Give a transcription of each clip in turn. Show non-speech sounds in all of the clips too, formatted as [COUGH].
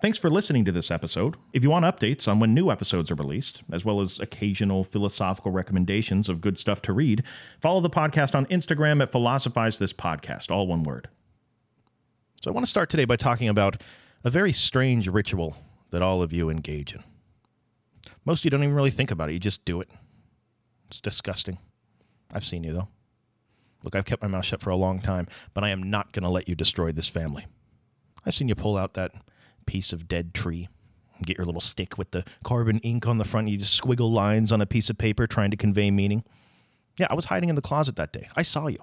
Thanks for listening to this episode. If you want updates on when new episodes are released, as well as occasional philosophical recommendations of good stuff to read, follow the podcast on Instagram at Philosophize This Podcast, all one word. So I want to start today by talking about a very strange ritual that all of you engage in. Most of you don't even really think about it, you just do it. It's disgusting. I've seen you, though. Look, I've kept my mouth shut for a long time, but I am not going to let you destroy this family. I've seen you pull out that piece of dead tree. Get your little stick with the carbon ink on the front. You just squiggle lines on a piece of paper trying to convey meaning. Yeah, I was hiding in the closet that day. I saw you.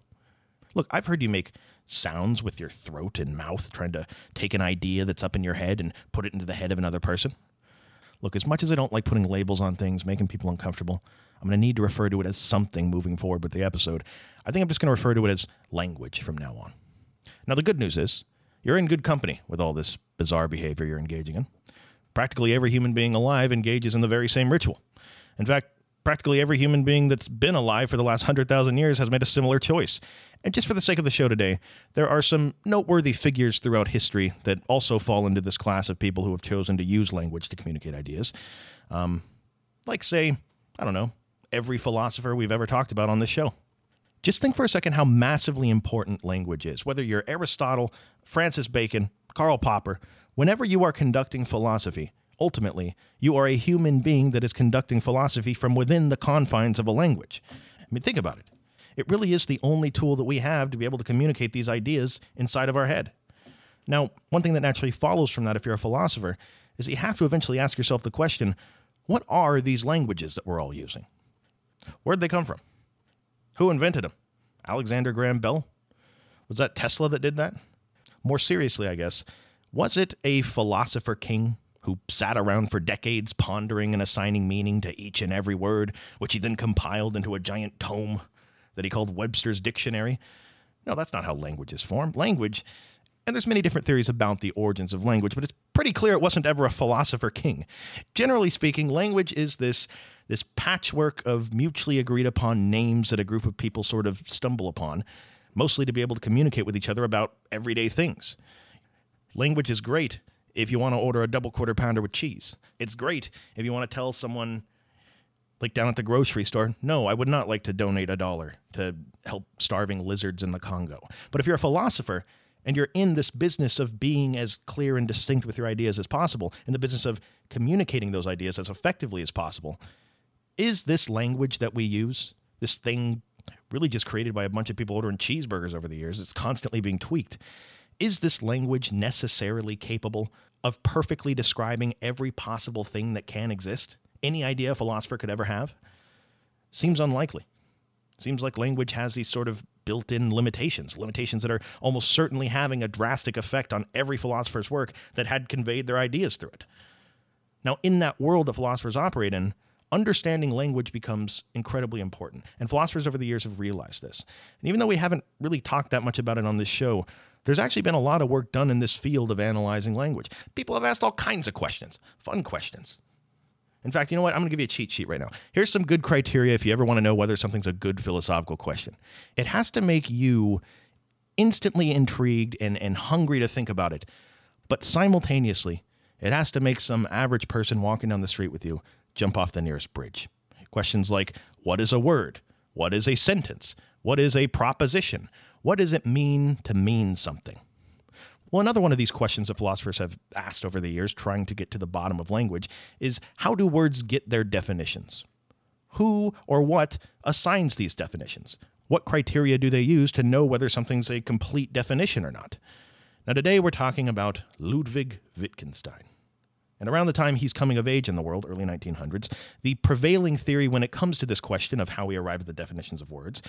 Look, I've heard you make sounds with your throat and mouth, trying to take an idea that's up in your head and put it into the head of another person. Look, as much as I don't like putting labels on things, making people uncomfortable, I'm going to need to refer to it as something moving forward with the episode. I think I'm just going to refer to it as language from now on. Now, the good news is you're in good company with all this bizarre behavior you're engaging in. Practically every human being alive engages in the very same ritual. In fact, practically every human being that's been alive for the last 100,000 years has made a similar choice. And just for the sake of the show today, there are some noteworthy figures throughout history that also fall into this class of people who have chosen to use language to communicate ideas. Um, like, say, I don't know, every philosopher we've ever talked about on this show. Just think for a second how massively important language is. Whether you're Aristotle, Francis Bacon, Karl Popper, whenever you are conducting philosophy, ultimately, you are a human being that is conducting philosophy from within the confines of a language. I mean, think about it. It really is the only tool that we have to be able to communicate these ideas inside of our head. Now, one thing that naturally follows from that, if you're a philosopher, is that you have to eventually ask yourself the question what are these languages that we're all using? Where'd they come from? Who invented them? Alexander Graham Bell? Was that Tesla that did that? More seriously, I guess, was it a philosopher king who sat around for decades pondering and assigning meaning to each and every word, which he then compiled into a giant tome that he called Webster's Dictionary? No, that's not how language is formed. Language, and there's many different theories about the origins of language, but it's pretty clear it wasn't ever a philosopher king. Generally speaking, language is this this patchwork of mutually agreed upon names that a group of people sort of stumble upon, mostly to be able to communicate with each other about everyday things. Language is great if you want to order a double quarter pounder with cheese. It's great if you want to tell someone, like down at the grocery store, no, I would not like to donate a dollar to help starving lizards in the Congo. But if you're a philosopher, and you're in this business of being as clear and distinct with your ideas as possible, in the business of communicating those ideas as effectively as possible, is this language that we use, this thing really just created by a bunch of people ordering cheeseburgers over the years, it's constantly being tweaked. Is this language necessarily capable of perfectly describing every possible thing that can exist? Any idea a philosopher could ever have? Seems unlikely. Seems like language has these sort of built in limitations, limitations that are almost certainly having a drastic effect on every philosopher's work that had conveyed their ideas through it. Now, in that world that philosophers operate in, understanding language becomes incredibly important. And philosophers over the years have realized this. And even though we haven't really talked that much about it on this show, there's actually been a lot of work done in this field of analyzing language. People have asked all kinds of questions, fun questions. In fact, you know what? I'm going to give you a cheat sheet right now. Here's some good criteria if you ever want to know whether something's a good philosophical question. It has to make you instantly intrigued and, and hungry to think about it, but simultaneously, it has to make some average person walking down the street with you jump off the nearest bridge. Questions like what is a word? What is a sentence? What is a proposition? What does it mean to mean something? Well, another one of these questions that philosophers have asked over the years, trying to get to the bottom of language, is how do words get their definitions? Who or what assigns these definitions? What criteria do they use to know whether something's a complete definition or not? Now, today we're talking about Ludwig Wittgenstein. And around the time he's coming of age in the world, early 1900s, the prevailing theory when it comes to this question of how we arrive at the definitions of words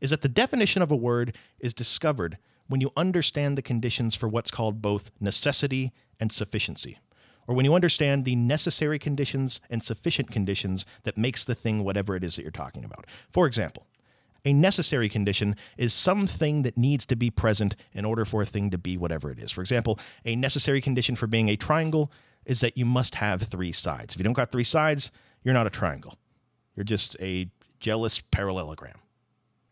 is that the definition of a word is discovered when you understand the conditions for what's called both necessity and sufficiency, or when you understand the necessary conditions and sufficient conditions that makes the thing whatever it is that you're talking about. For example, a necessary condition is something that needs to be present in order for a thing to be whatever it is. For example, a necessary condition for being a triangle is that you must have three sides. If you don't got three sides, you're not a triangle. You're just a jealous parallelogram.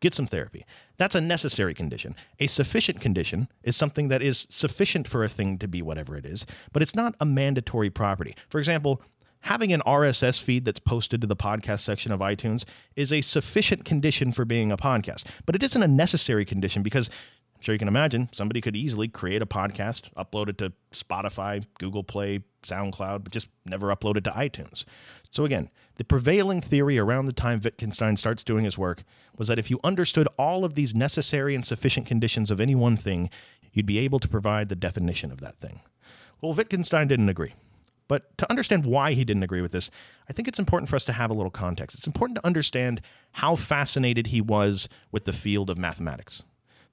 get some therapy. That's a necessary condition. A sufficient condition is something that is sufficient for a thing to be whatever it is, but it's not a mandatory property. For example, having an RSS feed that's posted to the podcast section of iTunes is a sufficient condition for being a podcast, but it isn't a necessary condition because sure you can imagine somebody could easily create a podcast, upload it to Spotify, Google Play, SoundCloud, but just never upload it to iTunes. So, again, the prevailing theory around the time Wittgenstein starts doing his work was that if you understood all of these necessary and sufficient conditions of any one thing, you'd be able to provide the definition of that thing. Well, Wittgenstein didn't agree. But to understand why he didn't agree with this, I think it's important for us to have a little context. It's important to understand how fascinated he was with the field of mathematics.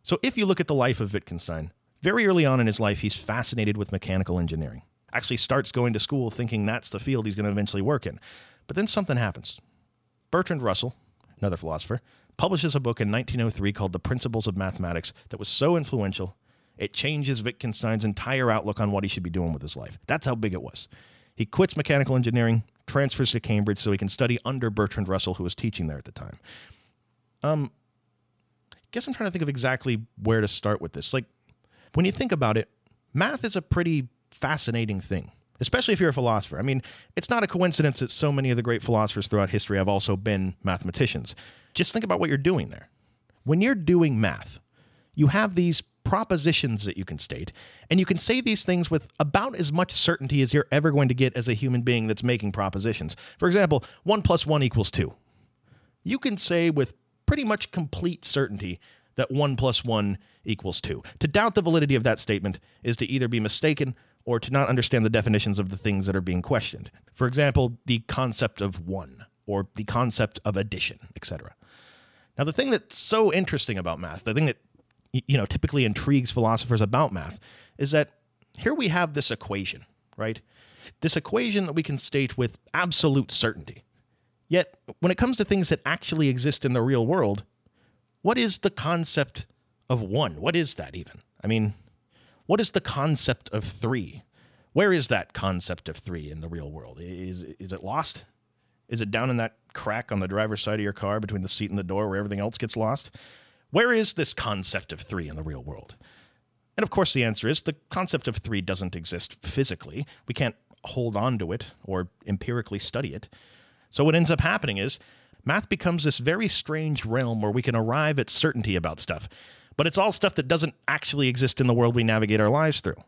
So, if you look at the life of Wittgenstein, very early on in his life, he's fascinated with mechanical engineering. Actually, starts going to school thinking that's the field he's going to eventually work in. But then something happens. Bertrand Russell, another philosopher, publishes a book in 1903 called The Principles of Mathematics that was so influential, it changes Wittgenstein's entire outlook on what he should be doing with his life. That's how big it was. He quits mechanical engineering, transfers to Cambridge so he can study under Bertrand Russell, who was teaching there at the time. Um, guess I'm trying to think of exactly where to start with this. Like, when you think about it, math is a pretty fascinating thing, especially if you're a philosopher. I mean, it's not a coincidence that so many of the great philosophers throughout history have also been mathematicians. Just think about what you're doing there. When you're doing math, you have these propositions that you can state, and you can say these things with about as much certainty as you're ever going to get as a human being that's making propositions. For example, 1 plus 1 equals 2. You can say with pretty much complete certainty that 1 plus 1 equals 2. To doubt the validity of that statement is to either be mistaken or to not understand the definitions of the things that are being questioned. For example, the concept of 1 or the concept of addition, etc. Now, the thing that's so interesting about math, the thing that you know typically intrigues philosophers about math, is that here we have this equation, right? This equation that we can state with absolute certainty. Yet, when it comes to things that actually exist in the real world, what is the concept of one? What is that even? I mean, what is the concept of three? Where is that concept of three in the real world? Is, is it lost? Is it down in that crack on the driver's side of your car between the seat and the door where everything else gets lost? Where is this concept of three in the real world? And of course, the answer is the concept of three doesn't exist physically. We can't hold on to it or empirically study it. So, what ends up happening is math becomes this very strange realm where we can arrive at certainty about stuff, but it's all stuff that doesn't actually exist in the world we navigate our lives through.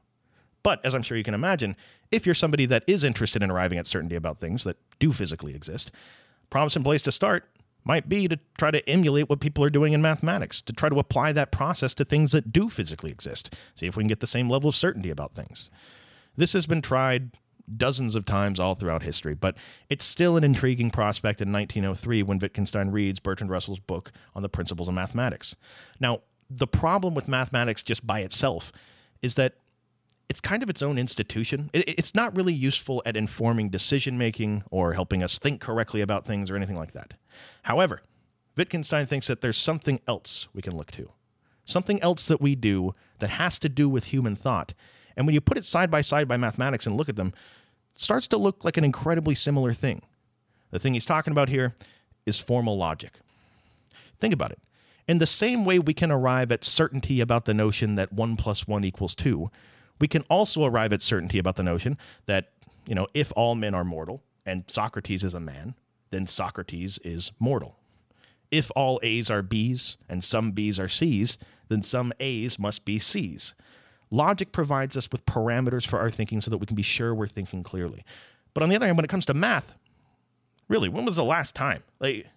But as I'm sure you can imagine, if you're somebody that is interested in arriving at certainty about things that do physically exist, promising place to start might be to try to emulate what people are doing in mathematics, to try to apply that process to things that do physically exist. See if we can get the same level of certainty about things. This has been tried dozens of times all throughout history, but it's still an intriguing prospect in 1903 when Wittgenstein reads Bertrand Russell's book on the principles of mathematics. Now, the problem with mathematics just by itself is that it's kind of its own institution. It's not really useful at informing decision making or helping us think correctly about things or anything like that. However, Wittgenstein thinks that there's something else we can look to, something else that we do that has to do with human thought. And when you put it side by side by mathematics and look at them, starts to look like an incredibly similar thing. The thing he's talking about here is formal logic. Think about it. In the same way we can arrive at certainty about the notion that 1 plus 1 equals 2, we can also arrive at certainty about the notion that, you know, if all men are mortal and Socrates is a man, then Socrates is mortal. If all A's are B's and some B's are C's, then some A's must be C's. Logic provides us with parameters for our thinking so that we can be sure we're thinking clearly. But on the other hand, when it comes to math, really, when was the last time? Like,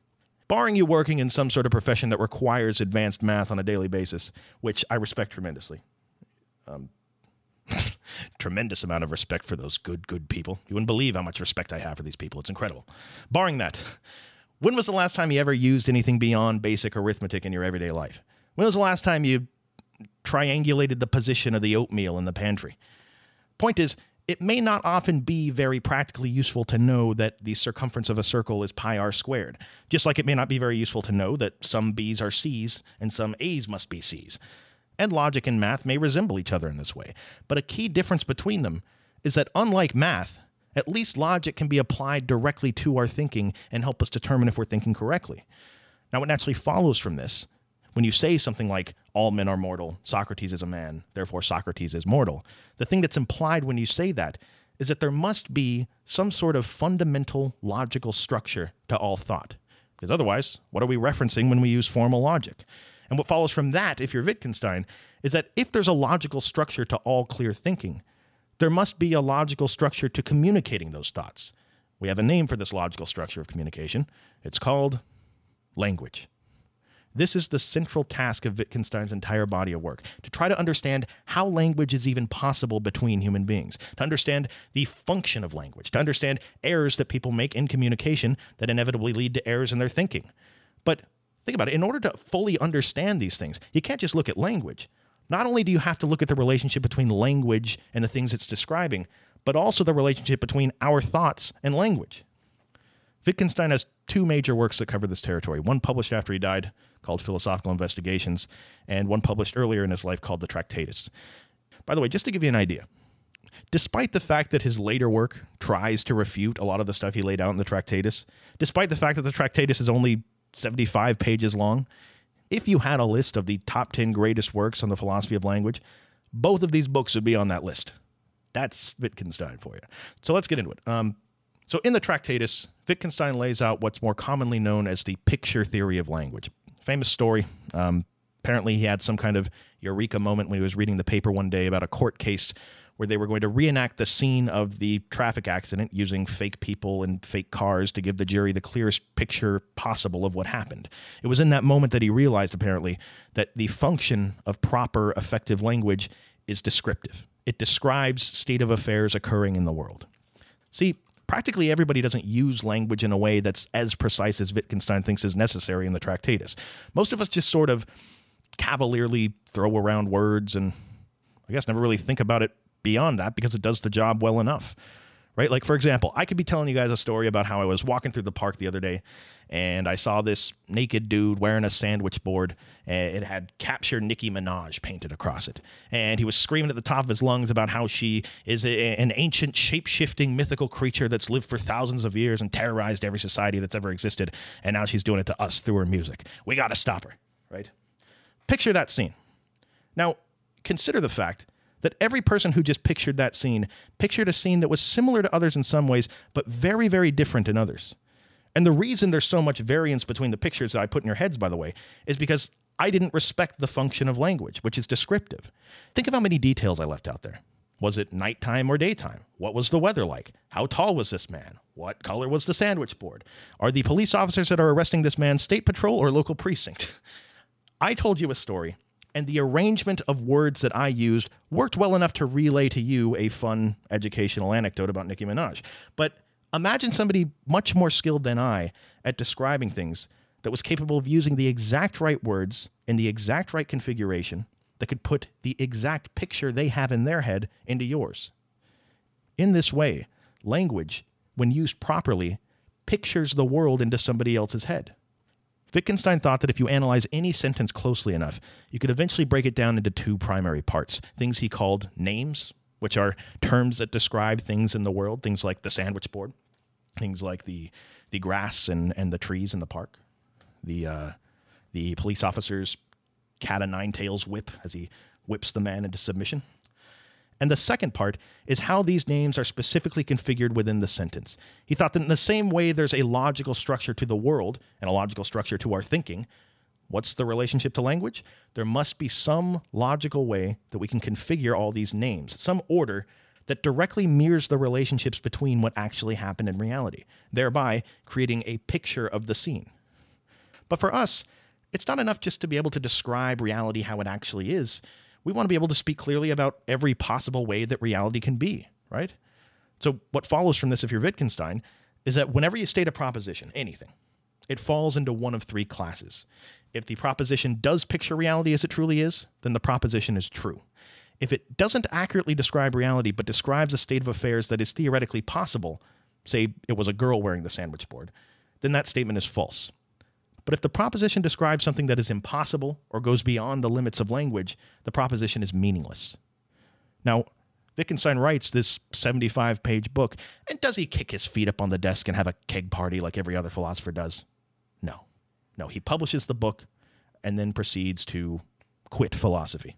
barring you working in some sort of profession that requires advanced math on a daily basis, which I respect tremendously. Um, [LAUGHS] tremendous amount of respect for those good, good people. You wouldn't believe how much respect I have for these people. It's incredible. Barring that, [LAUGHS] when was the last time you ever used anything beyond basic arithmetic in your everyday life? When was the last time you triangulated the position of the oatmeal in the pantry? Point is, it may not often be very practically useful to know that the circumference of a circle is pi r squared, just like it may not be very useful to know that some b's are c's and some a's must be c's and logic and math may resemble each other in this way. But a key difference between them is that, unlike math, at least logic can be applied directly to our thinking and help us determine if we're thinking correctly. Now, what naturally follows from this when you say something like, all men are mortal, Socrates is a man, therefore Socrates is mortal, the thing that's implied when you say that is that there must be some sort of fundamental logical structure to all thought. Because otherwise, what are we referencing when we use formal logic? And what follows from that, if you're Wittgenstein, is that if there's a logical structure to all clear thinking, there must be a logical structure to communicating those thoughts. We have a name for this logical structure of communication. It's called language. This is the central task of Wittgenstein's entire body of work to try to understand how language is even possible between human beings, to understand the function of language, to understand errors that people make in communication that inevitably lead to errors in their thinking. But think about it in order to fully understand these things, you can't just look at language. Not only do you have to look at the relationship between language and the things it's describing, but also the relationship between our thoughts and language. Wittgenstein has two major works that cover this territory one published after he died, called Philosophical Investigations, and one published earlier in his life called The Tractatus. By the way, just to give you an idea, despite the fact that his later work tries to refute a lot of the stuff he laid out in the Tractatus, despite the fact that the Tractatus is only 75 pages long, if you had a list of the top 10 greatest works on the philosophy of language, both of these books would be on that list. That's Wittgenstein for you. So let's get into it. Um, so in the Tractatus, Wittgenstein lays out what's more commonly known as the picture theory of language. Famous story. Um, apparently, he had some kind of eureka moment when he was reading the paper one day about a court case where they were going to reenact the scene of the traffic accident using fake people and fake cars to give the jury the clearest picture possible of what happened. It was in that moment that he realized, apparently, that the function of proper, effective language is descriptive. It describes state of affairs occurring in the world. See, practically everybody doesn't use language in a way that's as precise as Wittgenstein thinks is necessary in the Tractatus. Most of us just sort of cavalierly throw around words and I guess never really think about it beyond that because it does the job well enough right? Like, for example, I could be telling you guys a story about how I was walking through the park the other day and I saw this naked dude wearing a sandwich board. And it had Capture Nicki Minaj painted across it. And he was screaming at the top of his lungs about how she is a, an ancient, shape shifting, mythical creature that's lived for thousands of years and terrorized every society that's ever existed. And now she's doing it to us through her music. We got to stop her, right? Picture that scene. Now, consider the fact that every person who just pictured that scene pictured a scene that was similar to others in some ways, but very, very different in others. And the reason there's so much variance between the pictures that I put in your heads, by the way, is because I didn't respect the function of language, which is descriptive. Think of how many details I left out there. Was it nighttime or daytime? What was the weather like? How tall was this man? What color was the sandwich board? Are the police officers that are arresting this man state patrol or local precinct? [LAUGHS] I told you a story and the arrangement of words that I used worked well enough to relay to you a fun educational anecdote about Nicki Minaj. But imagine somebody much more skilled than I at describing things that was capable of using the exact right words in the exact right configuration that could put the exact picture they have in their head into yours. In this way, language, when used properly, pictures the world into somebody else's head. Wittgenstein thought that if you analyze any sentence closely enough, you could eventually break it down into two primary parts things he called names, which are terms that describe things in the world, things like the sandwich board, things like the, the grass and, and the trees in the park, the, uh, the police officer's cat o' nine tails whip as he whips the man into submission. And the second part is how these names are specifically configured within the sentence. He thought that in the same way there's a logical structure to the world and a logical structure to our thinking, what's the relationship to language? There must be some logical way that we can configure all these names, some order that directly mirrors the relationships between what actually happened in reality, thereby creating a picture of the scene. But for us, it's not enough just to be able to describe reality how it actually is we want to be able to speak clearly about every possible way that reality can be, right? So, what follows from this, if you're Wittgenstein, is that whenever you state a proposition, anything, it falls into one of three classes. If the proposition does picture reality as it truly is, then the proposition is true. If it doesn't accurately describe reality but describes a state of affairs that is theoretically possible, say it was a girl wearing the sandwich board, then that statement is false. But if the proposition describes something that is impossible or goes beyond the limits of language, the proposition is meaningless. Now, Wittgenstein writes this 75 page book, and does he kick his feet up on the desk and have a keg party like every other philosopher does? No. No, he publishes the book and then proceeds to quit philosophy.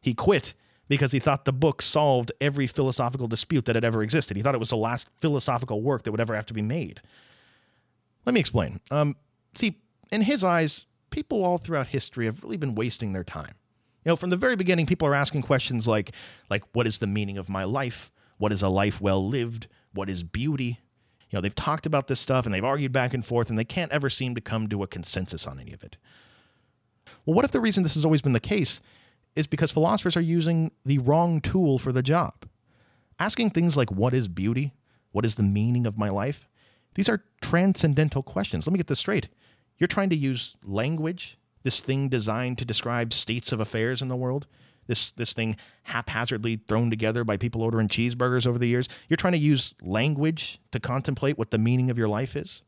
He quit because he thought the book solved every philosophical dispute that had ever existed. He thought it was the last philosophical work that would ever have to be made. Let me explain. Um, see, in his eyes, people all throughout history have really been wasting their time. You know, from the very beginning, people are asking questions like, like, what is the meaning of my life? What is a life well lived? What is beauty? You know, they've talked about this stuff and they've argued back and forth, and they can't ever seem to come to a consensus on any of it. Well, what if the reason this has always been the case is because philosophers are using the wrong tool for the job? Asking things like, what is beauty? What is the meaning of my life? These are transcendental questions. Let me get this straight. You're trying to use language, this thing designed to describe states of affairs in the world, this this thing haphazardly thrown together by people ordering cheeseburgers over the years. You're trying to use language to contemplate what the meaning of your life is.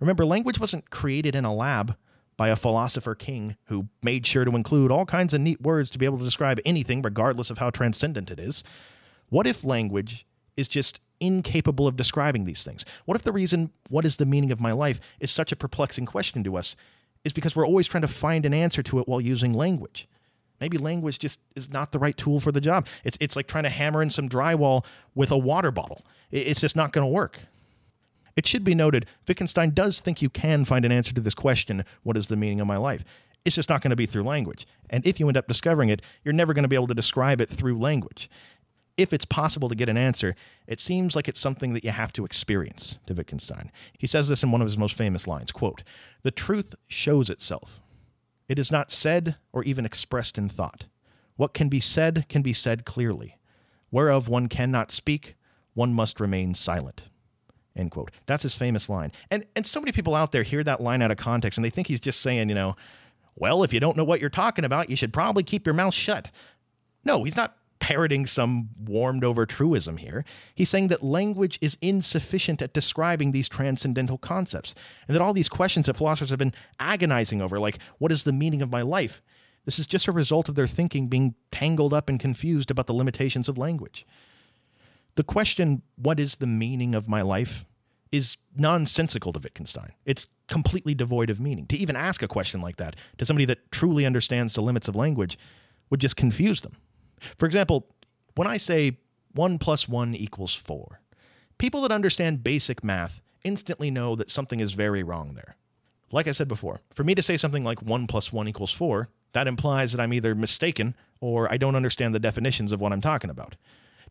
Remember, language wasn't created in a lab by a philosopher king who made sure to include all kinds of neat words to be able to describe anything, regardless of how transcendent it is. What if language is just incapable of describing these things? What if the reason, what is the meaning of my life, is such a perplexing question to us, is because we're always trying to find an answer to it while using language? Maybe language just is not the right tool for the job. It's, it's like trying to hammer in some drywall with a water bottle. It's just not going to work. It should be noted, Wittgenstein does think you can find an answer to this question what is the meaning of my life? It's just not going to be through language. And if you end up discovering it, you're never going to be able to describe it through language. If it's possible to get an answer, it seems like it's something that you have to experience, to Wittgenstein. He says this in one of his most famous lines quote, The truth shows itself. It is not said or even expressed in thought. What can be said can be said clearly. Whereof one cannot speak, one must remain silent. End quote. That's his famous line. And and so many people out there hear that line out of context and they think he's just saying, you know, well, if you don't know what you're talking about, you should probably keep your mouth shut. No, he's not parroting some warmed over truism here. He's saying that language is insufficient at describing these transcendental concepts, and that all these questions that philosophers have been agonizing over, like, what is the meaning of my life? This is just a result of their thinking being tangled up and confused about the limitations of language. The question, what is the meaning of my life, is nonsensical to Wittgenstein. It's completely devoid of meaning. To even ask a question like that to somebody that truly understands the limits of language would just confuse them. For example, when I say 1 plus 1 equals 4, people that understand basic math instantly know that something is very wrong there. Like I said before, for me to say something like 1 plus 1 equals 4, that implies that I'm either mistaken or I don't understand the definitions of what I'm talking about.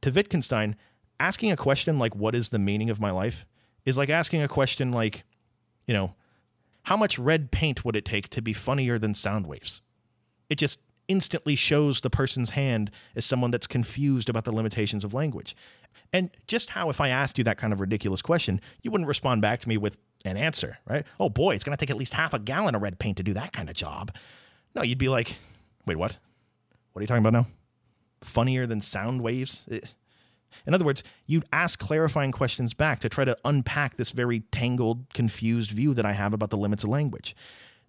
To Wittgenstein, asking a question like, What is the meaning of my life? is like asking a question like, you know, how much red paint would it take to be funnier than sound waves? It just instantly shows the person's hand as someone that's confused about the limitations of language. And just how, if I asked you that kind of ridiculous question, you wouldn't respond back to me with an answer, right? Oh boy, it's going to take at least half a gallon of red paint to do that kind of job. No, you'd be like, wait, what? What are you talking about now? Funnier than sound waves? Eh. In other words, you'd ask clarifying questions back to try to unpack this very tangled, confused view that I have about the limits of language.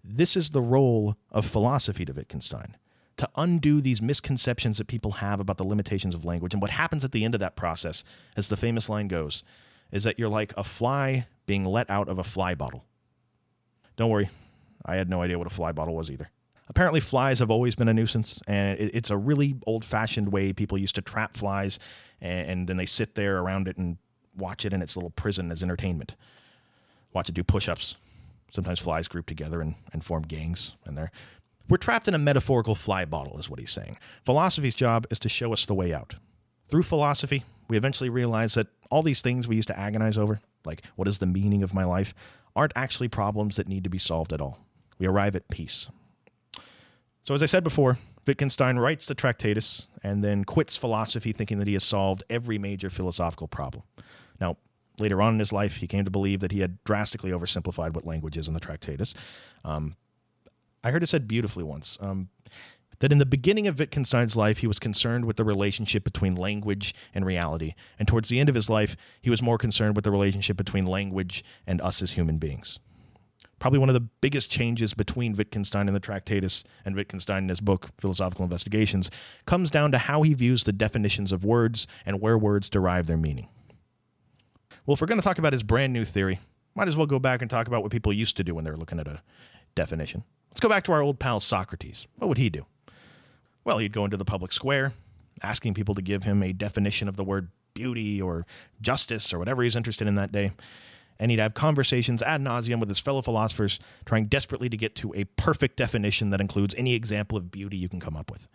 This is the role of philosophy to Wittgenstein to undo these misconceptions that people have about the limitations of language. And what happens at the end of that process, as the famous line goes, is that you're like a fly being let out of a fly bottle. Don't worry, I had no idea what a fly bottle was either. Apparently, flies have always been a nuisance, and it's a really old fashioned way people used to trap flies, and, then they sit there around it and watch it in its little prison as entertainment. Watch it do push ups. Sometimes flies group together and, and form gangs, and they're we're trapped in a metaphorical fly bottle, is what he's saying. Philosophy's job is to show us the way out. Through philosophy, we eventually realize that all these things we used to agonize over, like what is the meaning of my life, aren't actually problems that need to be solved at all. We arrive at peace. So, as I said before, Wittgenstein writes the Tractatus and then quits philosophy thinking that he has solved every major philosophical problem. Now, later on in his life, he came to believe that he had drastically oversimplified what language is in the Tractatus. Um, I heard it said beautifully once um, that in the beginning of Wittgenstein's life, he was concerned with the relationship between language and reality. And towards the end of his life, he was more concerned with the relationship between language and us as human beings. Probably one of the biggest changes between Wittgenstein and the Tractatus and Wittgenstein in his book, Philosophical Investigations, comes down to how he views the definitions of words and where words derive their meaning. Well, if we're going to talk about his brand new theory, might as well go back and talk about what people used to do when they were looking at a definition. Let's go back to our old pal Socrates. What would he do? Well, he'd go into the public square, asking people to give him a definition of the word beauty or justice or whatever he's interested in that day. And he'd have conversations ad nauseum with his fellow philosophers, trying desperately to get to a perfect definition that includes any example of beauty you can come up with.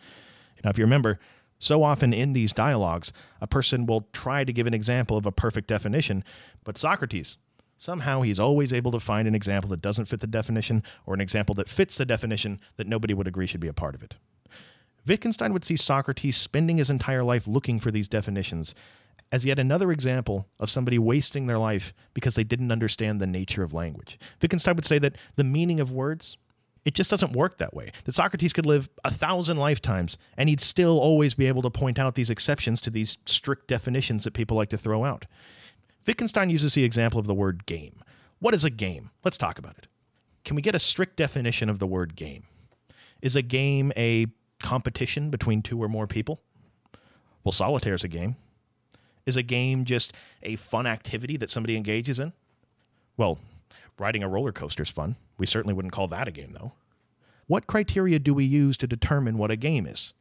Now, if you remember, so often in these dialogues, a person will try to give an example of a perfect definition, but Socrates, somehow he's always able to find an example that doesn't fit the definition or an example that fits the definition that nobody would agree should be a part of it. Wittgenstein would see Socrates spending his entire life looking for these definitions as yet another example of somebody wasting their life because they didn't understand the nature of language. Wittgenstein would say that the meaning of words it just doesn't work that way. That Socrates could live a thousand lifetimes and he'd still always be able to point out these exceptions to these strict definitions that people like to throw out. Wittgenstein uses the example of the word game. What is a game? Let's talk about it. Can we get a strict definition of the word game? Is a game a competition between two or more people? Well, solitaire is a game. Is a game just a fun activity that somebody engages in? Well, riding a roller coaster is fun. We certainly wouldn't call that a game, though. What criteria do we use to determine what a game is?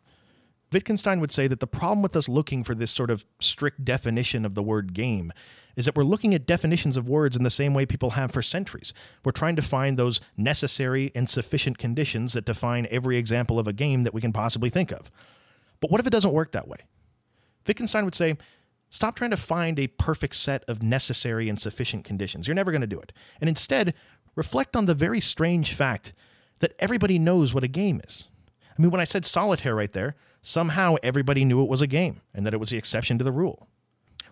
Wittgenstein would say that the problem with us looking for this sort of strict definition of the word game is that we're looking at definitions of words in the same way people have for centuries. We're trying to find those necessary and sufficient conditions that define every example of a game that we can possibly think of. But what if it doesn't work that way? Wittgenstein would say Stop trying to find a perfect set of necessary and sufficient conditions. You're never going to do it. And instead, reflect on the very strange fact that everybody knows what a game is. I mean, when I said solitaire right there, somehow everybody knew it was a game and that it was the exception to the rule.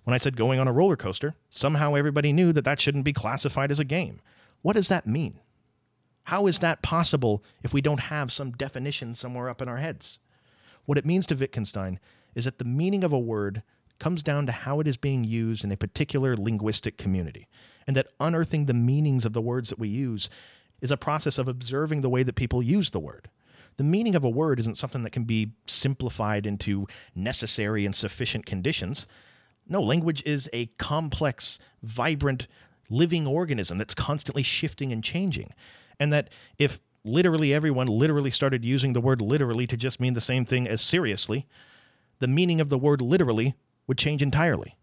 When I said going on a roller coaster, somehow everybody knew that that shouldn't be classified as a game. What does that mean? How is that possible if we don't have some definition somewhere up in our heads? What it means to Wittgenstein is that the meaning of a word comes down to how it is being used in a particular linguistic community, and that unearthing the meanings of the words that we use is a process of observing the way that people use the word. The meaning of a word isn't something that can be simplified into necessary and sufficient conditions. No, language is a complex, vibrant, living organism that's constantly shifting and changing. And that if literally everyone literally started using the word literally to just mean the same thing as seriously, the meaning of the word literally would change entirely.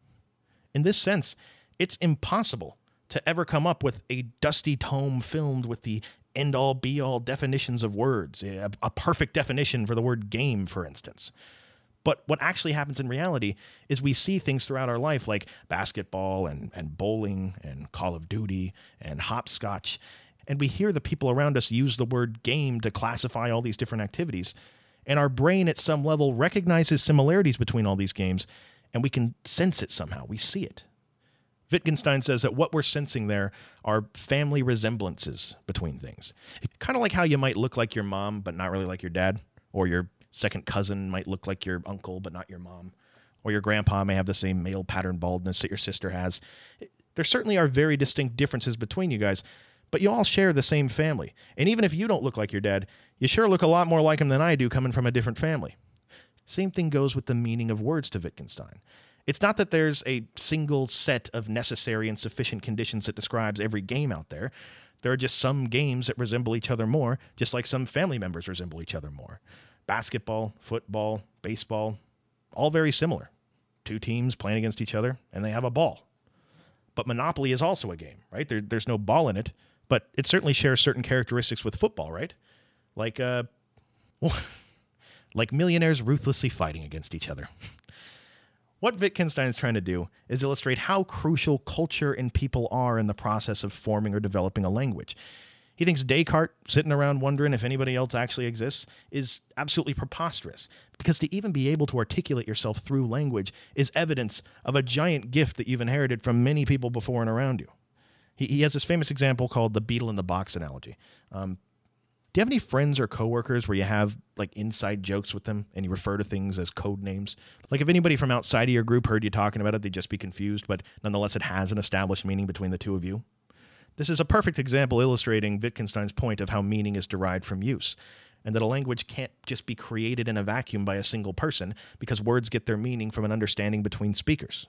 In this sense, it's impossible to ever come up with a dusty tome filmed with the end all be all definitions of words, a, perfect definition for the word game, for instance. But what actually happens in reality is we see things throughout our life like basketball and, and bowling and Call of Duty and hopscotch. And we hear the people around us use the word game to classify all these different activities. And our brain, at some level, recognizes similarities between all these games and we can sense it somehow. We see it. Wittgenstein says that what we're sensing there are family resemblances between things. Kind of like how you might look like your mom, but not really like your dad, or your second cousin might look like your uncle, but not your mom, or your grandpa may have the same male pattern baldness that your sister has. There certainly are very distinct differences between you guys, but you all share the same family. And even if you don't look like your dad, you sure look a lot more like him than I do coming from a different family. Same thing goes with the meaning of words to Wittgenstein. It's not that there's a single set of necessary and sufficient conditions that describes every game out there. There are just some games that resemble each other more, just like some family members resemble each other more. Basketball, football, baseball, all very similar. Two teams playing against each other, and they have a ball. But Monopoly is also a game, right? There, there's no ball in it, but it certainly shares certain characteristics with football, right? Like, uh, [LAUGHS] like millionaires ruthlessly fighting against each other. [LAUGHS] What Wittgenstein is trying to do is illustrate how crucial culture and people are in the process of forming or developing a language. He thinks Descartes, sitting around wondering if anybody else actually exists, is absolutely preposterous. Because to even be able to articulate yourself through language is evidence of a giant gift that you've inherited from many people before and around you. He, he has this famous example called the beetle in the box analogy. Um, do you have any friends or coworkers where you have like inside jokes with them and you refer to things as code names? Like if anybody from outside of your group heard you talking about it, they'd just be confused, but nonetheless it has an established meaning between the two of you. This is a perfect example illustrating Wittgenstein's point of how meaning is derived from use, and that a language can't just be created in a vacuum by a single person because words get their meaning from an understanding between speakers.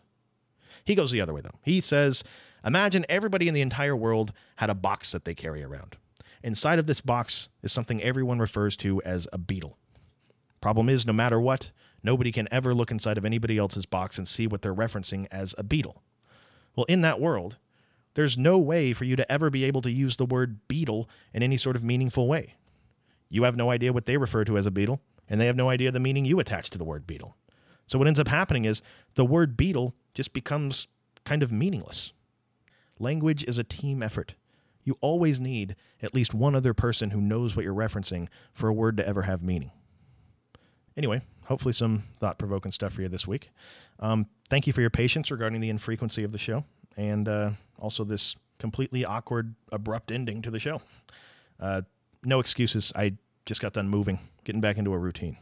He goes the other way though. He says, Imagine everybody in the entire world had a box that they carry around Inside of this box is something everyone refers to as a beetle. Problem is, no matter what, nobody can ever look inside of anybody else's box and see what they're referencing as a beetle. Well, in that world, there's no way for you to ever be able to use the word beetle in any sort of meaningful way. You have no idea what they refer to as a beetle, and they have no idea the meaning you attach to the word beetle. So what ends up happening is the word beetle just becomes kind of meaningless. Language is a team effort. You always need at least one other person who knows what you're referencing for a word to ever have meaning. Anyway, hopefully some thought provoking stuff for you this week. Um, thank you for your patience regarding the infrequency of the show and uh, also this completely awkward, abrupt ending to the show. Uh, no excuses. I just got done moving, getting back into a routine.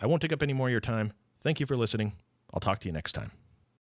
I won't take up any more of your time. Thank you for listening. I'll talk to you next time.